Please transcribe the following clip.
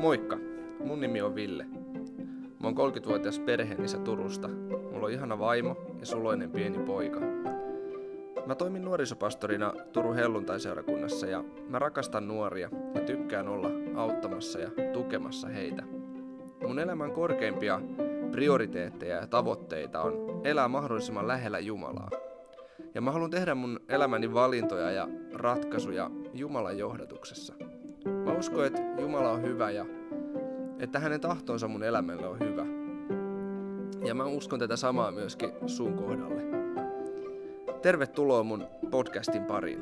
Moikka, mun nimi on Ville. Mä oon 30-vuotias perheenisä Turusta. Mulla on ihana vaimo ja suloinen pieni poika. Mä toimin nuorisopastorina Turun helluntaiseurakunnassa ja mä rakastan nuoria ja tykkään olla auttamassa ja tukemassa heitä. Mun elämän korkeimpia prioriteetteja ja tavoitteita on elää mahdollisimman lähellä Jumalaa. Ja mä haluan tehdä mun elämäni valintoja ja ratkaisuja Jumalan johdatuksessa. Mä uskon, että Jumala on hyvä ja että hänen tahtonsa mun elämälle on hyvä. Ja mä uskon tätä samaa myöskin sun kohdalle. Tervetuloa mun podcastin pariin.